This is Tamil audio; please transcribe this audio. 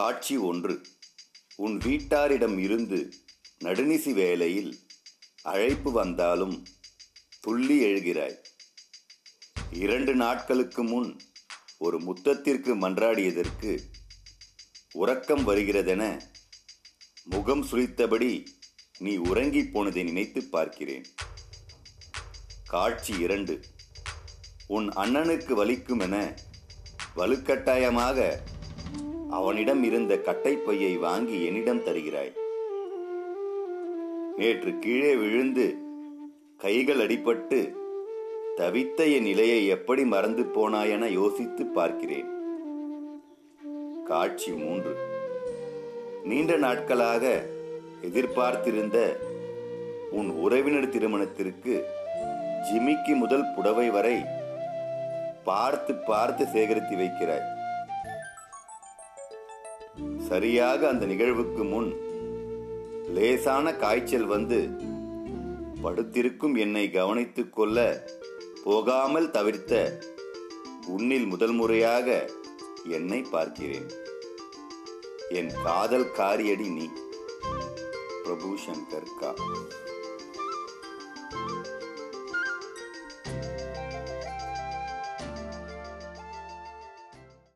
காட்சி ஒன்று. உன் வீட்டாரிடம் இருந்து நடுநிசி வேளையில் அழைப்பு வந்தாலும் துள்ளி எழுகிறாய். இரண்டு நாட்களுக்கு முன் ஒரு முத்தத்திற்கு மன்றாடியதற்கு உறக்கம் வருகிறதென முகம் சுழித்தபடி நீ உறங்கிப் போனதை நினைத்து பார்க்கிறேன். காட்சி இரண்டு. உன் அண்ணனுக்கு வலிக்கும் என வலுக்கட்டாயமாக அவனிடம் இருந்த கட்டைப்பையை வாங்கி என்னிடம் தருகிறாய். நேற்று கீழே விழுந்து கைகள் அடிபட்டு தவித்த என் நிலையை எப்படி மறந்து போனாயென யோசித்து பார்க்கிறேன். காட்சி மூன்று. நீண்ட நாட்களாக எதிர்பார்த்திருந்த உன் உறவினர் திருமணத்திற்கு ஜிமிக்கு முதல் புடவை வரை பார்த்து பார்த்து சேகரித்து வைக்கிறாய். சரியாக அந்த நிகழ்வுக்கு முன் லேசான காய்ச்சல் வந்து படுத்திருக்கும் என்னை கவனித்துக் கொள்ள போகாமல் தவிர்த்த உன்னில் முதல் முறையாக என்னை பார்க்கிறேன். என் காதல் காரியடி நீ பிரபு சங்கர் கா.